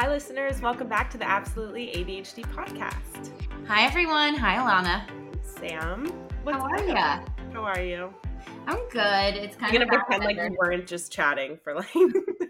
Hi, listeners. Welcome back to the Absolutely ADHD podcast. Hi, everyone. Hi, Alana. Sam, How are you? How are you? I'm good. It's kind of I'm of gonna pretend like you weren't just chatting for like.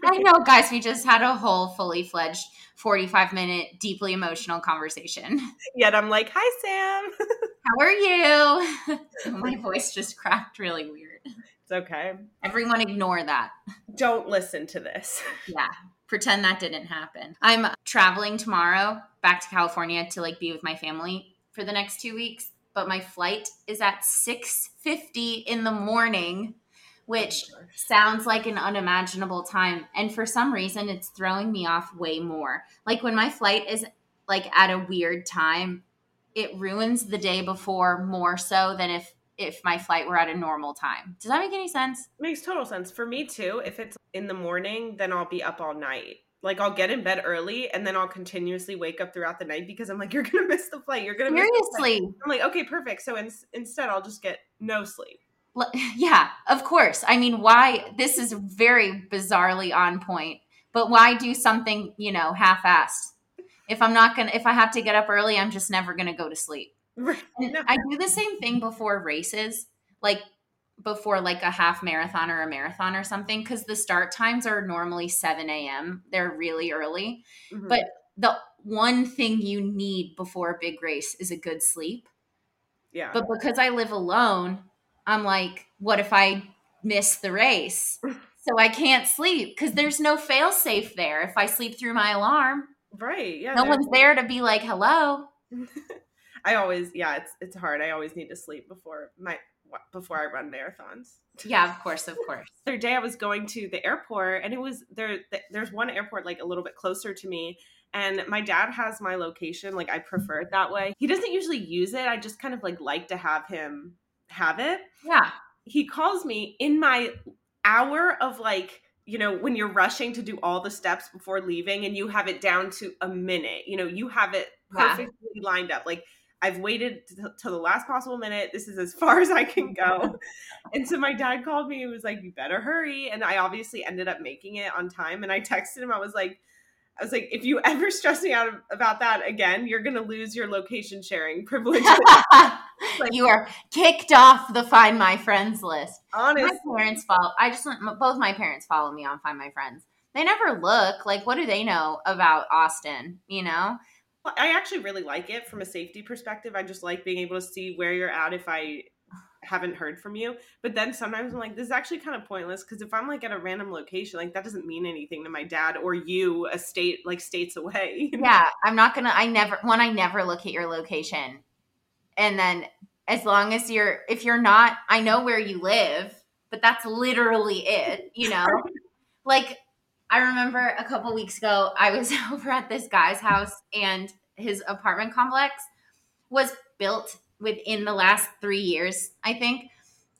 I know, guys. We just had a whole fully fledged 45 minute, deeply emotional conversation. Yet I'm like, hi, Sam. How are you? My voice just cracked really weird. It's okay. Everyone, ignore that. Don't listen to this. Yeah. Pretend that didn't happen. I'm traveling tomorrow back to California to like be with my family for the next two weeks, but my flight is at 6:50 in the morning, which oh sounds like an unimaginable time. And for some reason, it's throwing me off way more. Like when my flight is like at a weird time, it ruins the day before more so than if if my flight were at a normal time. Does that make any sense? Makes total sense for me too. If it's in the morning, then I'll be up all night. Like I'll get in bed early and then I'll continuously wake up throughout the night because I'm like, you're gonna miss the flight. You're gonna miss the flight." Seriously. I'm like, okay, perfect. So in- instead, I'll just get no sleep. Yeah, of course. I mean, why? This is very bizarrely on point, but why do something, you know, half assed? If I'm not gonna, if I have to get up early, I'm just never gonna go to sleep. Right. No. I do the same thing before races, like before like a half marathon or a marathon or something, because the start times are normally 7 a.m. They're really early. Mhm. But the one thing you need before a big race is a good sleep. yeah. But because I live alone, I'm like, what if I miss the race? So I can't sleep because there's no fail safe there. If I sleep through my alarm, right. Yeah. no one's there to be like, hello. I always, yeah, it's it's hard. I always need to sleep before my before I run marathons. Yeah, of course, of course. The other day I was going to the airport, and it was there. There's one airport like a little bit closer to me, and my dad has my location. Like I prefer it that way. He doesn't usually use it. I just kind of like like to have him have it. Yeah. He calls me in my hour of like you know when you're rushing to do all the steps before leaving and you have it down to a minute you know you have it Yeah. perfectly lined up like i've waited t- till the last possible minute this is as far as i can go and so my dad called me and was like you better hurry and i obviously ended up making it on time and i texted him i was like I was like, if you ever stress me out about that again, you're gonna lose your location sharing privilege. you are kicked off the Find My Friends list. Honest, My parents follow. I just both my parents follow me on Find My Friends. They never look like what do they know about Austin? You know, I actually really like it from a safety perspective. I just like being able to see where you're at if I haven't heard from you. But then sometimes I'm like, this is actually kind of pointless because if I'm like at a random location, like that doesn't mean anything to my dad or you, a state like states away. you know? yeah. I'm not gonna. I never. One, I never look at your location, and then as long as you're, if you're not, I know where you live, but that's literally it. You know, like I remember a couple weeks ago, I was over at this guy's house, and his apartment complex was built within the last three years, I think.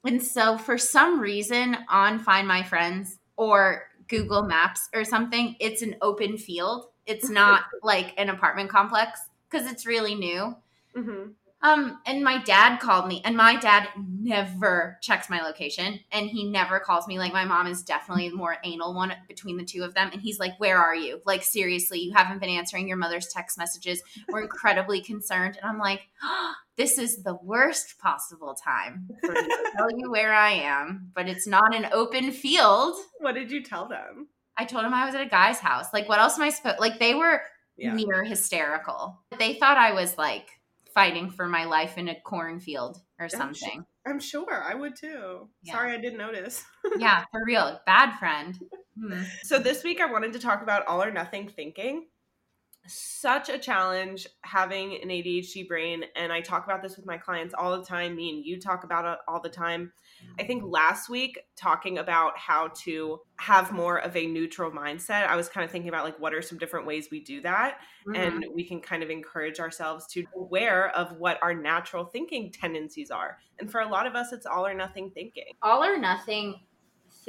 And so, for some reason, on Find My Friends or Google Maps or something, it's an open field. It's not like an apartment complex because it's really new. Mhm. Um, and my dad called me, and my dad never checks my location, and he never calls me. Like my mom is definitely the more anal one between the two of them, and he's like, "Where are you? Like seriously, you haven't been answering your mother's text messages. We're incredibly concerned." And I'm like, "This is the worst possible time for me to tell you where I am, but it's not an open field." What did you tell them? I told him I was at a guy's house. Like, what else am I supposed? Like, they were Yeah. near hysterical. They thought I was like fighting for my life in a cornfield or something. I'm sure I would too. Yeah. Sorry, I didn't notice. yeah, for real. Bad friend. Hmm. So this week I wanted to talk about all or nothing thinking. Such a challenge having an ADHD brain and I talk about this with my clients all the time. Me and you talk about it all the time. I think last week talking about how to have more of a neutral mindset, I was kind of thinking about like what are some different ways we do that Mhm. and we can kind of encourage ourselves to be aware of what our natural thinking tendencies are. And for a lot of us it's all or nothing thinking. all or nothing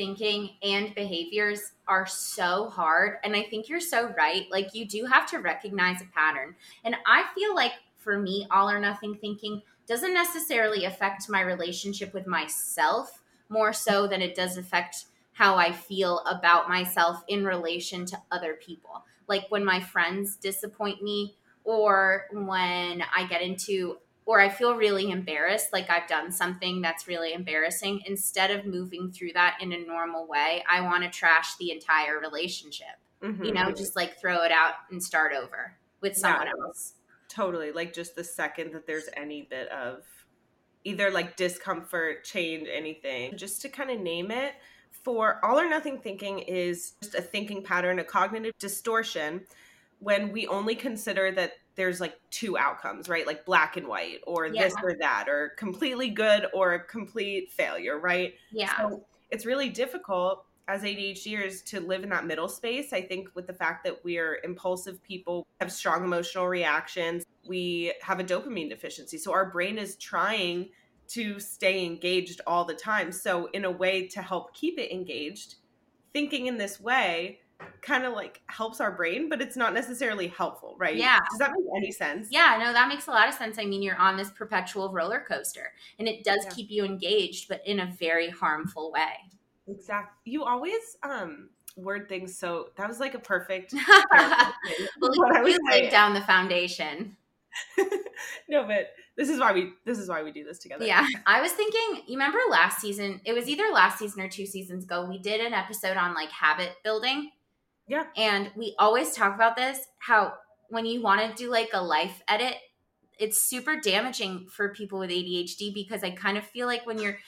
thinking and behaviors are so hard. And I think you're so right. Like, you do have to recognize a pattern. And I feel like for me, all or nothing thinking doesn't necessarily affect my relationship with myself more so than it does affect how I feel about myself in relation to other people. Like when my friends disappoint me, or when I get into, or I feel really embarrassed, like I've done something that's really embarrassing, instead of moving through that in a normal way, I want to trash the entire relationship. Mm-hmm. You know, just like throw it out and start over with someone yeah, else. Totally. Like just the second that there's any bit of either like discomfort, change, anything, just to kind of name it. For all or nothing thinking is just a thinking pattern, a cognitive distortion when we only consider that there's like two outcomes, right? Like black and white, or yeah. this or that, or completely good or a complete failure, right? Yeah. So it's really difficult as ADHDers to live in that middle space. I think with the fact that we're impulsive people, have strong emotional reactions, we have a dopamine deficiency. So our brain is trying to stay engaged all the time. So, in a way to help keep it engaged, thinking in this way kind of like helps our brain, but it's not necessarily helpful, right? Yeah. Does that make any sense? Yeah, no, that makes a lot of sense. I mean, you're on this perpetual roller coaster and it does yeah. keep you engaged, but in a very harmful way. Exactly. You always um word things so that was like a perfect well, you laid down the foundation. no, but this is why we this is why we do this together. Yeah. I was thinking, you remember last season, it was either last season or two seasons ago, we did an episode on like habit building. Yeah. And we always talk about this how when you want to do like a life edit, it's super damaging for people with ADHD because I kind of feel like when you're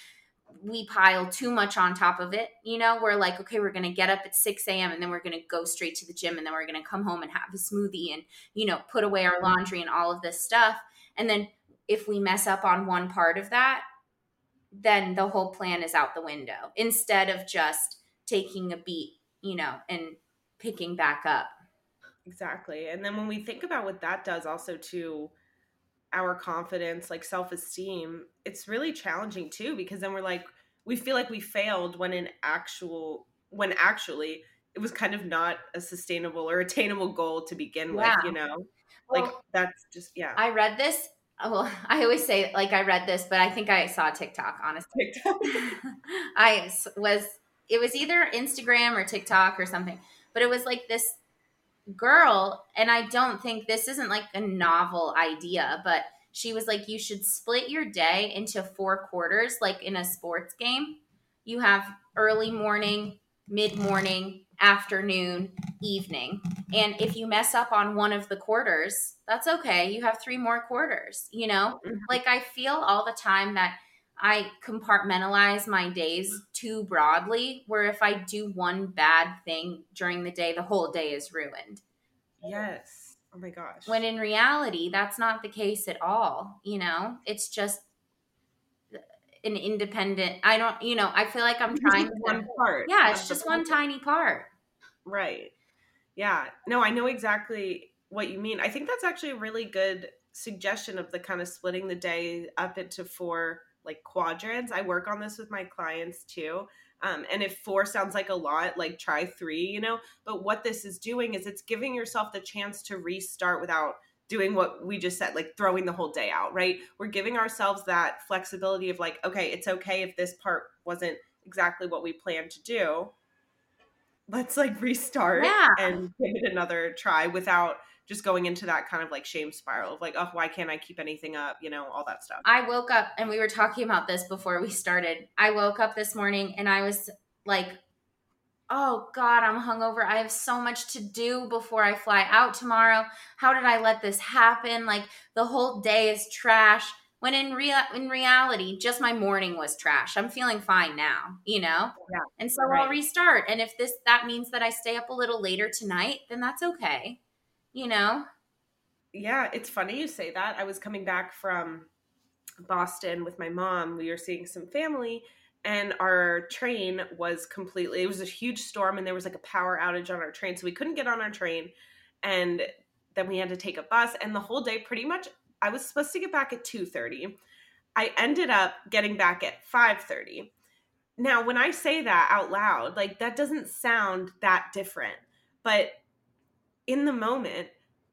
we pile too much on top of it. You know, we're like, okay, we're going to get up at 6 a.m. and then we're going to go straight to the gym and then we're going to come home and have a smoothie and, you know, put away our laundry and all of this stuff. And then if we mess up on one part of that, then the whole plan is out the window instead of just taking a beat, you know, and picking back up. Exactly. And then when we think about what that does also to our confidence, like self esteem, it's really challenging too because then we're like, we feel like we failed when in actual, when actually it was kind of not a sustainable or attainable goal to begin yeah. with, you know? Well, like that's just, yeah. I read this oh, well, I always say like I read this, but I think I saw TikTok. Honestly, TikTok. I was it was either Instagram or TikTok or something, but it was like this girl, and I don't think this isn't like a novel idea, but she was like, you should split your day into four quarters, like in a sports game. You have early morning, mid morning, afternoon, evening. And if you mess up on one of the quarters, that's okay. You have three more quarters, you know? Mm-hmm. Like I feel all the time that I compartmentalize my days too broadly, where if I do one bad thing during the day, the whole day is ruined. Yes. Oh my gosh. When in reality, that's not the case at all. You know, it's just an independent. I don't, you know, I feel like I'm trying to. One part. Yeah, it's just one tiny part. Right. Yeah. No, I know exactly what you mean. I think that's actually a really good suggestion of the kind of splitting the day up into four like quadrants. I work on this with my clients too. Um, and if four sounds like a lot, like try three, you know. But what this is doing is it's giving yourself the chance to restart without doing what we just said, like throwing the whole day out, right? We're giving ourselves that flexibility of like, okay, it's okay if this part wasn't exactly what we planned to do. Let's like restart yeah. and give it another try without just going into that kind of like shame spiral of like, oh, why can't I keep anything up? You know, all that stuff. I woke up and we were talking about this before we started. I woke up this morning and I was like, oh God, I'm hungover. I have so much to do before I fly out tomorrow. How did I let this happen? Like the whole day is trash. When in real in reality, just my morning was trash. I'm feeling fine now, you know? Yeah. And so right. I'll restart. And if this that means that I stay up a little later tonight, then that's okay you know? Yeah, it's funny you say that. I was coming back from Boston with my mom. We were seeing some family and our train was completely it was a huge storm and there was like a power outage on our train so we couldn't get on our train and then we had to take a bus and the whole day pretty much I was supposed to get back at 2:30. I ended up getting back at 5:30. Now, when I say that out loud, like that doesn't sound that different. But in the moment,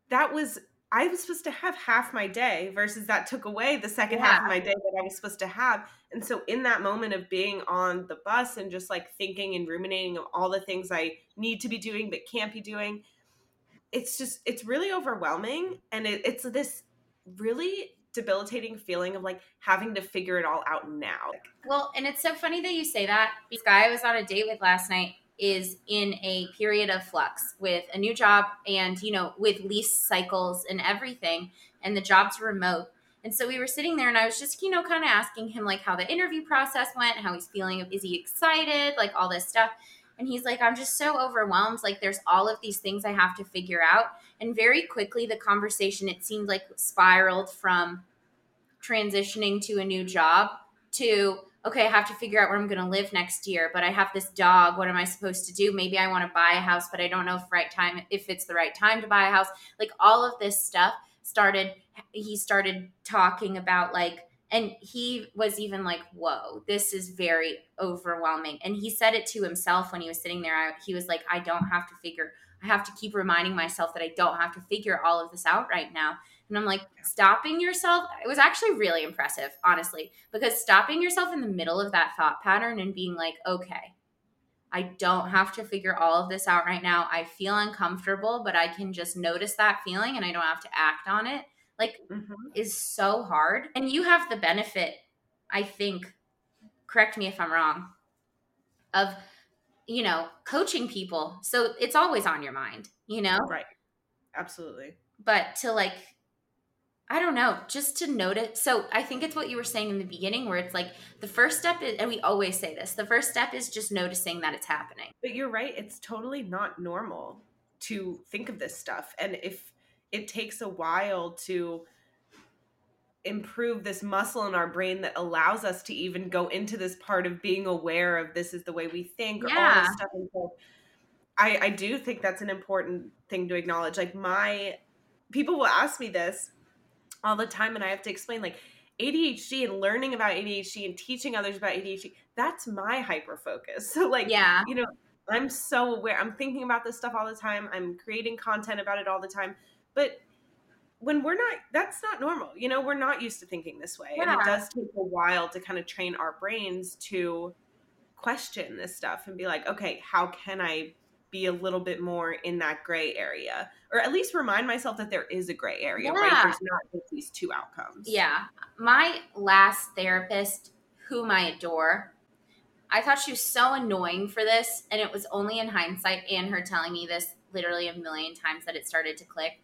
that was I was supposed to have half my day versus that took away the second Yeah. half of my day that I was supposed to have. And so in that moment of being on the bus and just like thinking and ruminating of all the things I need to be doing but can't be doing, it's just it's really overwhelming and it, it's this really debilitating feeling of like having to figure it all out now. Well, and it's so funny that you say that. This guy I was on a date with last night is in a period of flux with a new job and, you know, with lease cycles and everything, and the job's remote. And so we were sitting there and I was just, you know, kind of asking him like how the interview process went, how he's feeling, is he excited, like all this stuff. And he's like, I'm just so overwhelmed. Like, there's all of these things I have to figure out. And very quickly, the conversation, it seemed like spiraled from transitioning to a new job to, okay, I have to figure out where I'm going to live next year, but I have this dog. What am I supposed to do? Maybe I want to buy a house, but I don't know if right time, if it's the right time to buy a house. Like, all of this stuff started, he started talking about like, and he was even like, whoa, this is very overwhelming. And he said it to himself when he was sitting there. I, he was like, I don't have to figure, I have to keep reminding myself that I don't have to figure all of this out right now. And I'm like, stopping yourself, it was actually really impressive, honestly, because stopping yourself in the middle of that thought pattern and being like, okay, I don't have to figure all of this out right now. I feel uncomfortable, but I can just notice that feeling and I don't have to act on it. Like, Mhm. is so hard. And you have the benefit, I think, correct me if I'm wrong, of, you know, coaching people. So it's always on your mind, you know? Right. Absolutely. But to like, I don't know, just to notice. So I think it's what you were saying in the beginning, where it's like the first step is, and we always say this the first step is just noticing that it's happening. But you're right, it's totally not normal to think of this stuff. And if it takes a while to improve this muscle in our brain that allows us to even go into this part of being aware of this is the way we think or all this stuff. And so I, I do think that's an important thing to acknowledge. Like my people will ask me this all the time and I have to explain like ADHD and learning about ADHD and teaching others about ADHD, that's my hyper focus. So like Yeah. you know, I'm so aware. I'm thinking about this stuff all the time. I'm creating content about it all the time. But when we're not, that's not normal. You know, we're not used to thinking this way. And it does take a while to kind of train our brains to question this stuff and be like, okay, how can I be a little bit more in that gray area? Or at least remind myself that there is a gray area, right? Yeah. There's not just these two outcomes. Yeah. My last therapist, whom I adore, I thought she was so annoying for this. And it was only in hindsight and her telling me this literally a million times that it started to click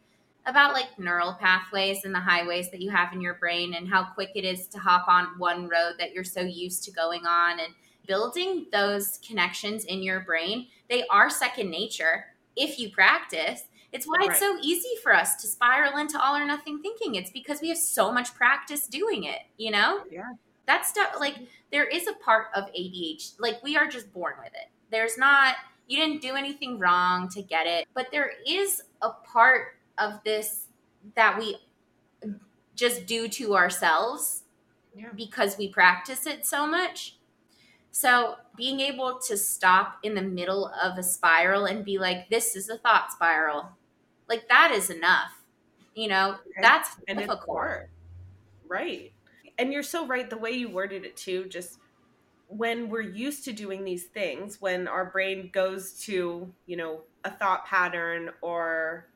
about like neural pathways and the highways that you have in your brain and how quick it is to hop on one road that you're so used to going on and building those connections in your brain. They are second nature if you practice. It's why it's so easy for us to spiral into all or nothing thinking. It's because we have so much practice doing it, you know? Yeah. That stuff, like, there is a part of ADHD, like, we are just born with it. There's not, you didn't do anything wrong to get it, but there is a part of this that we just do to ourselves Yeah. because we practice it so much. So being able to stop in the middle of a spiral and be like, this is a thought spiral, like that is enough. You know, Okay. that's and difficult. Right. And you're so right. The way you worded it too, just when we're used to doing these things, when our brain goes to, you know, a thought pattern or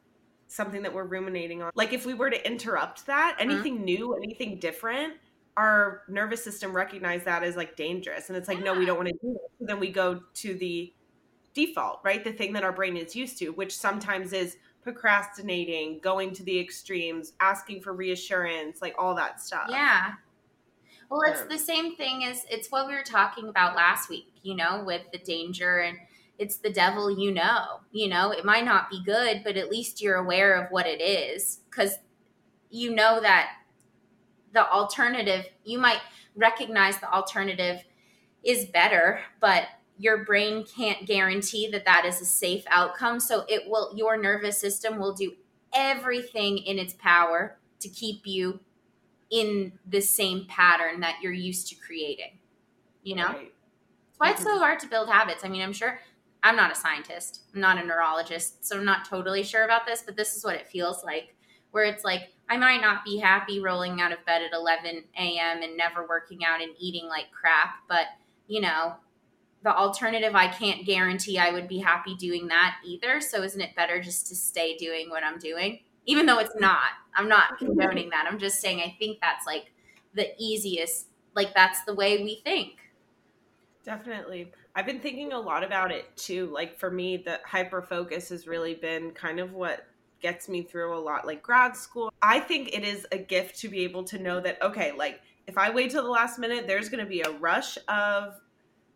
something that we're ruminating on, like if we were to interrupt that, mm-hmm. anything new, anything different, our nervous system recognize that as like dangerous. And it's like, no, we don't want to do it. So then we go to the default, right? The thing that our brain is used to, which sometimes is procrastinating, going to the extremes, asking for reassurance, like all that stuff. Yeah. Well, it's Um, the same thing as it's what we were talking about last week, you know, with the danger and it's the devil you know. You know, it might not be good, but at least you're aware of what it is cuz you know that the alternative, you might recognize the alternative is better, but your brain can't guarantee that that is a safe outcome. So it will, your nervous system will do everything in its power to keep you in the same pattern that you're used to creating. You know? Right. That's why it's so mm-hmm. hard to build habits. I mean, I'm sure I'm not a scientist, I'm not a neurologist, so I'm not totally sure about this, but this is what it feels like where it's like I might not be happy rolling out of bed at 11 a.m. and never working out and eating like crap, but you know, the alternative, I can't guarantee I would be happy doing that either. So isn't it better just to stay doing what I'm doing? Even though it's not, I'm not condoning that. I'm just saying I think that's like the easiest, like that's the way we think. Definitely. I've been thinking a lot about it too. Like for me, the hyper focus has really been kind of what gets me through a lot like grad school. I think it is a gift to be able to know that okay, like if I wait till the last minute, there's going to be a rush of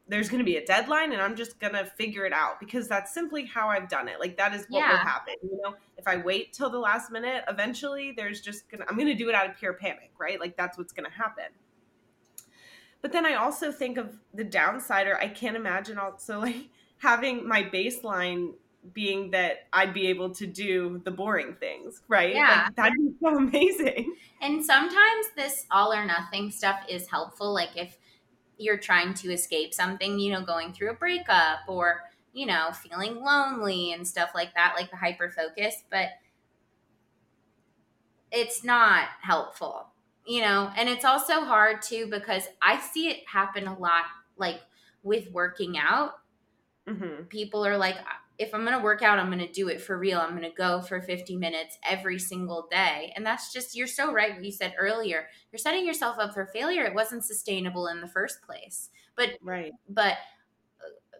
there's going to be a deadline and I'm just going to figure it out because that's simply how I've done it. Like that is what yeah. will happen. You know, if I wait till the last minute, eventually there's just going to I'm going to do it out of pure panic, right? Like that's what's going to happen. But then I also think of the downside or I can't imagine also like having my baseline being that I'd be able to do the boring things, right? Yeah. Like, that'd be so amazing. And sometimes this all or nothing stuff is helpful. Like if you're trying to escape something, you know, going through a breakup or, you know, feeling lonely and stuff like that, like the hyper focus, but it's not helpful, you know, and it's also hard too because I see it happen a lot, like with working out. Mm-hmm. People are like, if I'm going to work out, I'm going to do it for real. I'm going to go for 50 minutes every single day. And that's just, you're so right what you said earlier. You're setting yourself up for failure. It wasn't sustainable in the first place. But, right. But,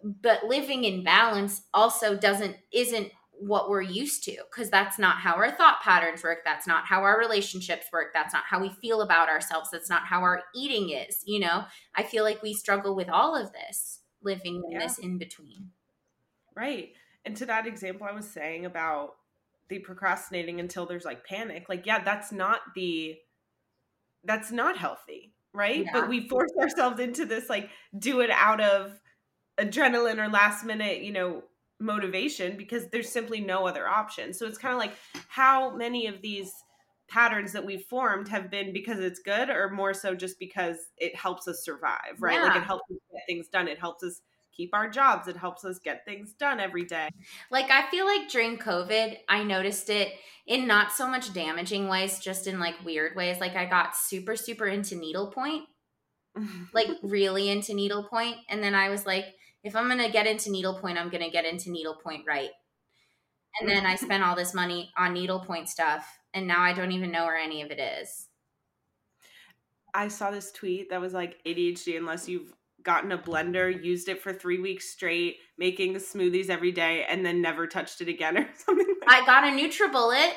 but living in balance also doesn't, isn't what we're used to because that's not how our thought patterns work. That's not how our relationships work. That's not how we feel about ourselves. That's not how our eating is. You know, I feel like we struggle with all of this living in yeah. this in between. Right and to that example I was saying about the procrastinating until there's like panic, like, yeah, that's not the, that's not healthy, right? Yeah. But we force ourselves into this, like, do it out of adrenaline or last minute, you know, motivation because there's simply no other option. So it's kind of like how many of these patterns that we've formed have been because it's good or more so just because it helps us survive, right? Yeah. Like it helps us get things done. It helps us keep our jobs. It helps us get things done every day. Like I feel like during COVID, I noticed it in not so much damaging ways, just in like weird ways. Like I got super super into needlepoint. like really into needlepoint and then I was like if I'm going to get into needlepoint, I'm going to get into needlepoint right. And then I spent all this money on needlepoint stuff and now I don't even know where any of it is. I saw this tweet that was like ADHD unless you've gotten a blender, used it for three weeks straight, making smoothies every day, and then never touched it again or something. Like I got a NutriBullet.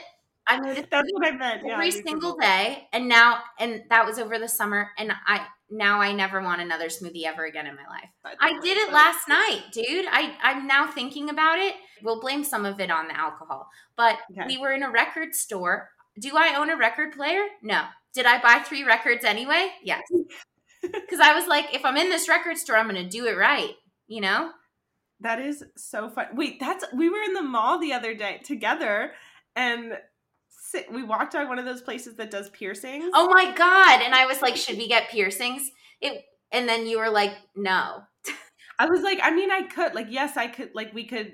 I made it. That's what I meant. Every yeah, single day, and now, and that was over the summer, and I now I never want another smoothie ever again in my life. I did it last night, dude. I I'm now thinking about it. We'll blame some of it on the alcohol, but okay. we were in a record store. Do I own a record player? No. Did I buy three records anyway? Yes. Because I was like, if I'm in this record store, I'm going to do it right, you know? That is so fun. Wait, that's we were in the mall the other day together and we walked by one of those places that does piercings. Oh my god! And I was like, should we get piercings? It and then you were like, no. I was like, I mean, I could like, yes, I could like we could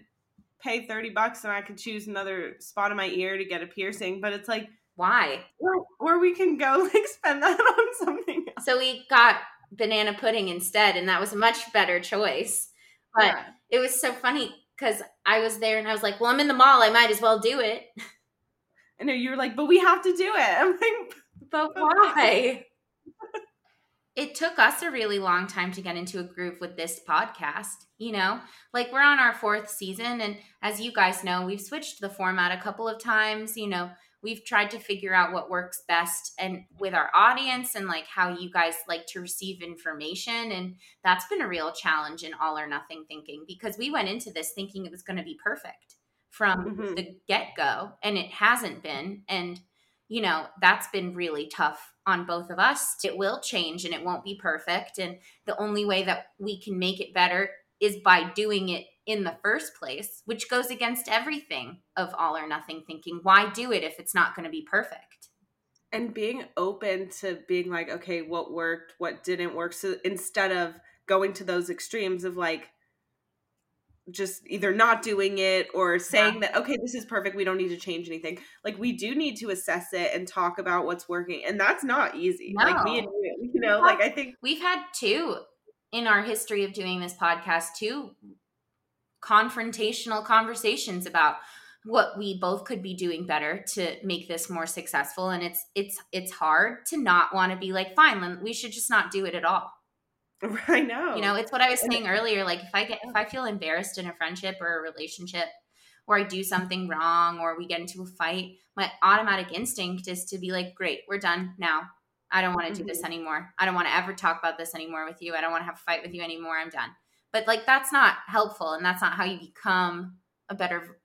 pay thirty bucks and I could choose another spot in my ear to get a piercing, but it's like why? Or, or we can go like spend that on something. Else. So we got banana pudding instead, and that was a much better choice. But yeah. it was so funny because I was there and I was like, "Well, I'm in the mall. I might as well do it." I know you were like, "But we have to do it." I'm like, "But why?" it took us a really long time to get into a groove with this podcast. You know, like we're on our fourth season, and as you guys know, we've switched the format a couple of times. You know, we've tried to figure out what works best and with our audience and like how you guys like to receive information and that's been a real challenge in all or nothing thinking because we went into this thinking it was going to be perfect from mm-hmm. the get-go and it hasn't been and you know that's been really tough on both of us it will change and it won't be perfect and the only way that we can make it better is by doing it in the first place, which goes against everything of all or nothing thinking. Why do it if it's not going to be perfect? And being open to being like, okay, what worked, what didn't work. So instead of going to those extremes of like, just either not doing it or saying yeah. that okay this is perfect we don't need to change anything like we do need to assess it and talk about what's working and that's not easy no. like me and you you know like i think we've had two in our history of doing this podcast too confrontational conversations about what we both could be doing better to make this more successful and it's it's it's hard to not want to be like fine we should just not do it at all I know. You know, it's what I was saying earlier. Like if I get if I feel embarrassed in a friendship or a relationship or I do something wrong or we get into a fight, my automatic instinct is to be like, Great, we're done now. I don't want to do mm-hmm. this anymore. I don't want to ever talk about this anymore with you. I don't want to have a fight with you anymore. I'm done. But like that's not helpful and that's not how you become a better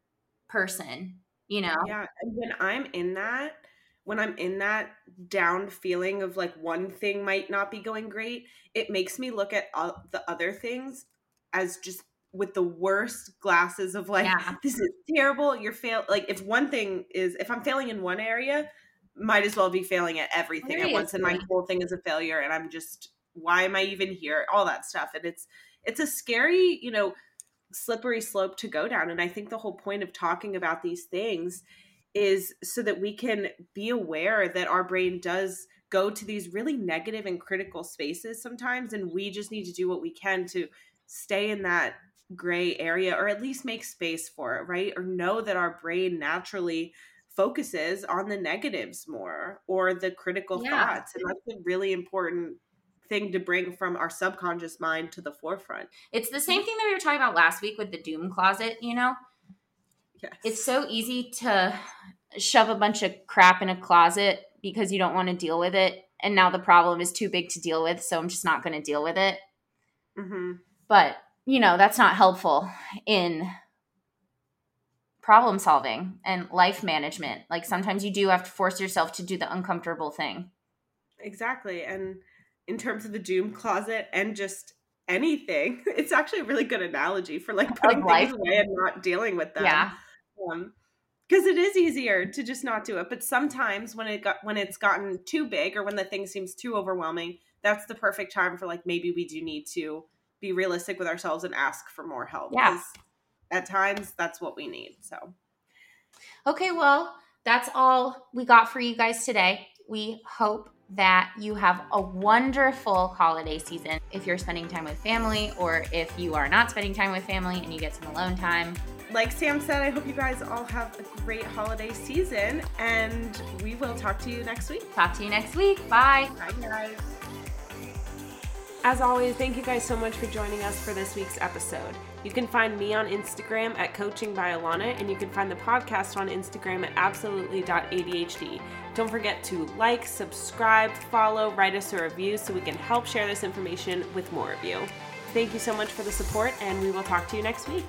person, you know? Yeah. And when I'm in that, when I'm in that down feeling of like one thing might not be going great, it makes me look at all the other things as just with the worst glasses of like yeah. this is terrible you're fail like if one thing is if i'm failing in one area might as well be failing at everything at once and my whole thing is a failure and i'm just why am i even here? All that stuff and it's it's a scary you know slippery slope to go down and i think the whole point of talking about these things is so that we can be aware that our brain does go to these really negative and critical spaces sometimes and we just need to do what we can to stay in that gray area or at least make space for it right? Or know that our brain naturally focuses on the negatives more or the critical yeah. thoughts and that's a really important thing to bring from our subconscious mind to the forefront it's the same thing that we were talking about last week with the doom closet you know Yes. It's so easy to shove a bunch of crap in a closet because you don't want to deal with it. And now the problem is too big to deal with. So I'm just not going to deal with it. Mm-hmm. But, you know, that's not helpful in problem solving and life management. Like sometimes you do have to force yourself to do the uncomfortable thing. Exactly. And in terms of the doom closet and just anything, it's actually a really good analogy for like putting things away and not dealing with them. Yeah um because it is easier to just not do it but sometimes when it got when it's gotten too big or when the thing seems too overwhelming that's the perfect time for like maybe we do need to be realistic with ourselves and ask for more help yeah at times that's what we need so okay well that's all we got for you guys today we hope that you have a wonderful holiday season if you're spending time with family or if you are not spending time with family and you get some alone time like Sam said, I hope you guys all have a great holiday season, and we will talk to you next week. Talk to you next week. Bye. Bye, guys. As always, thank you guys so much for joining us for this week's episode. You can find me on Instagram at Coaching by Alana, and you can find the podcast on Instagram at absolutely.adhd. Don't forget to like, subscribe, follow, write us a review so we can help share this information with more of you. Thank you so much for the support, and we will talk to you next week.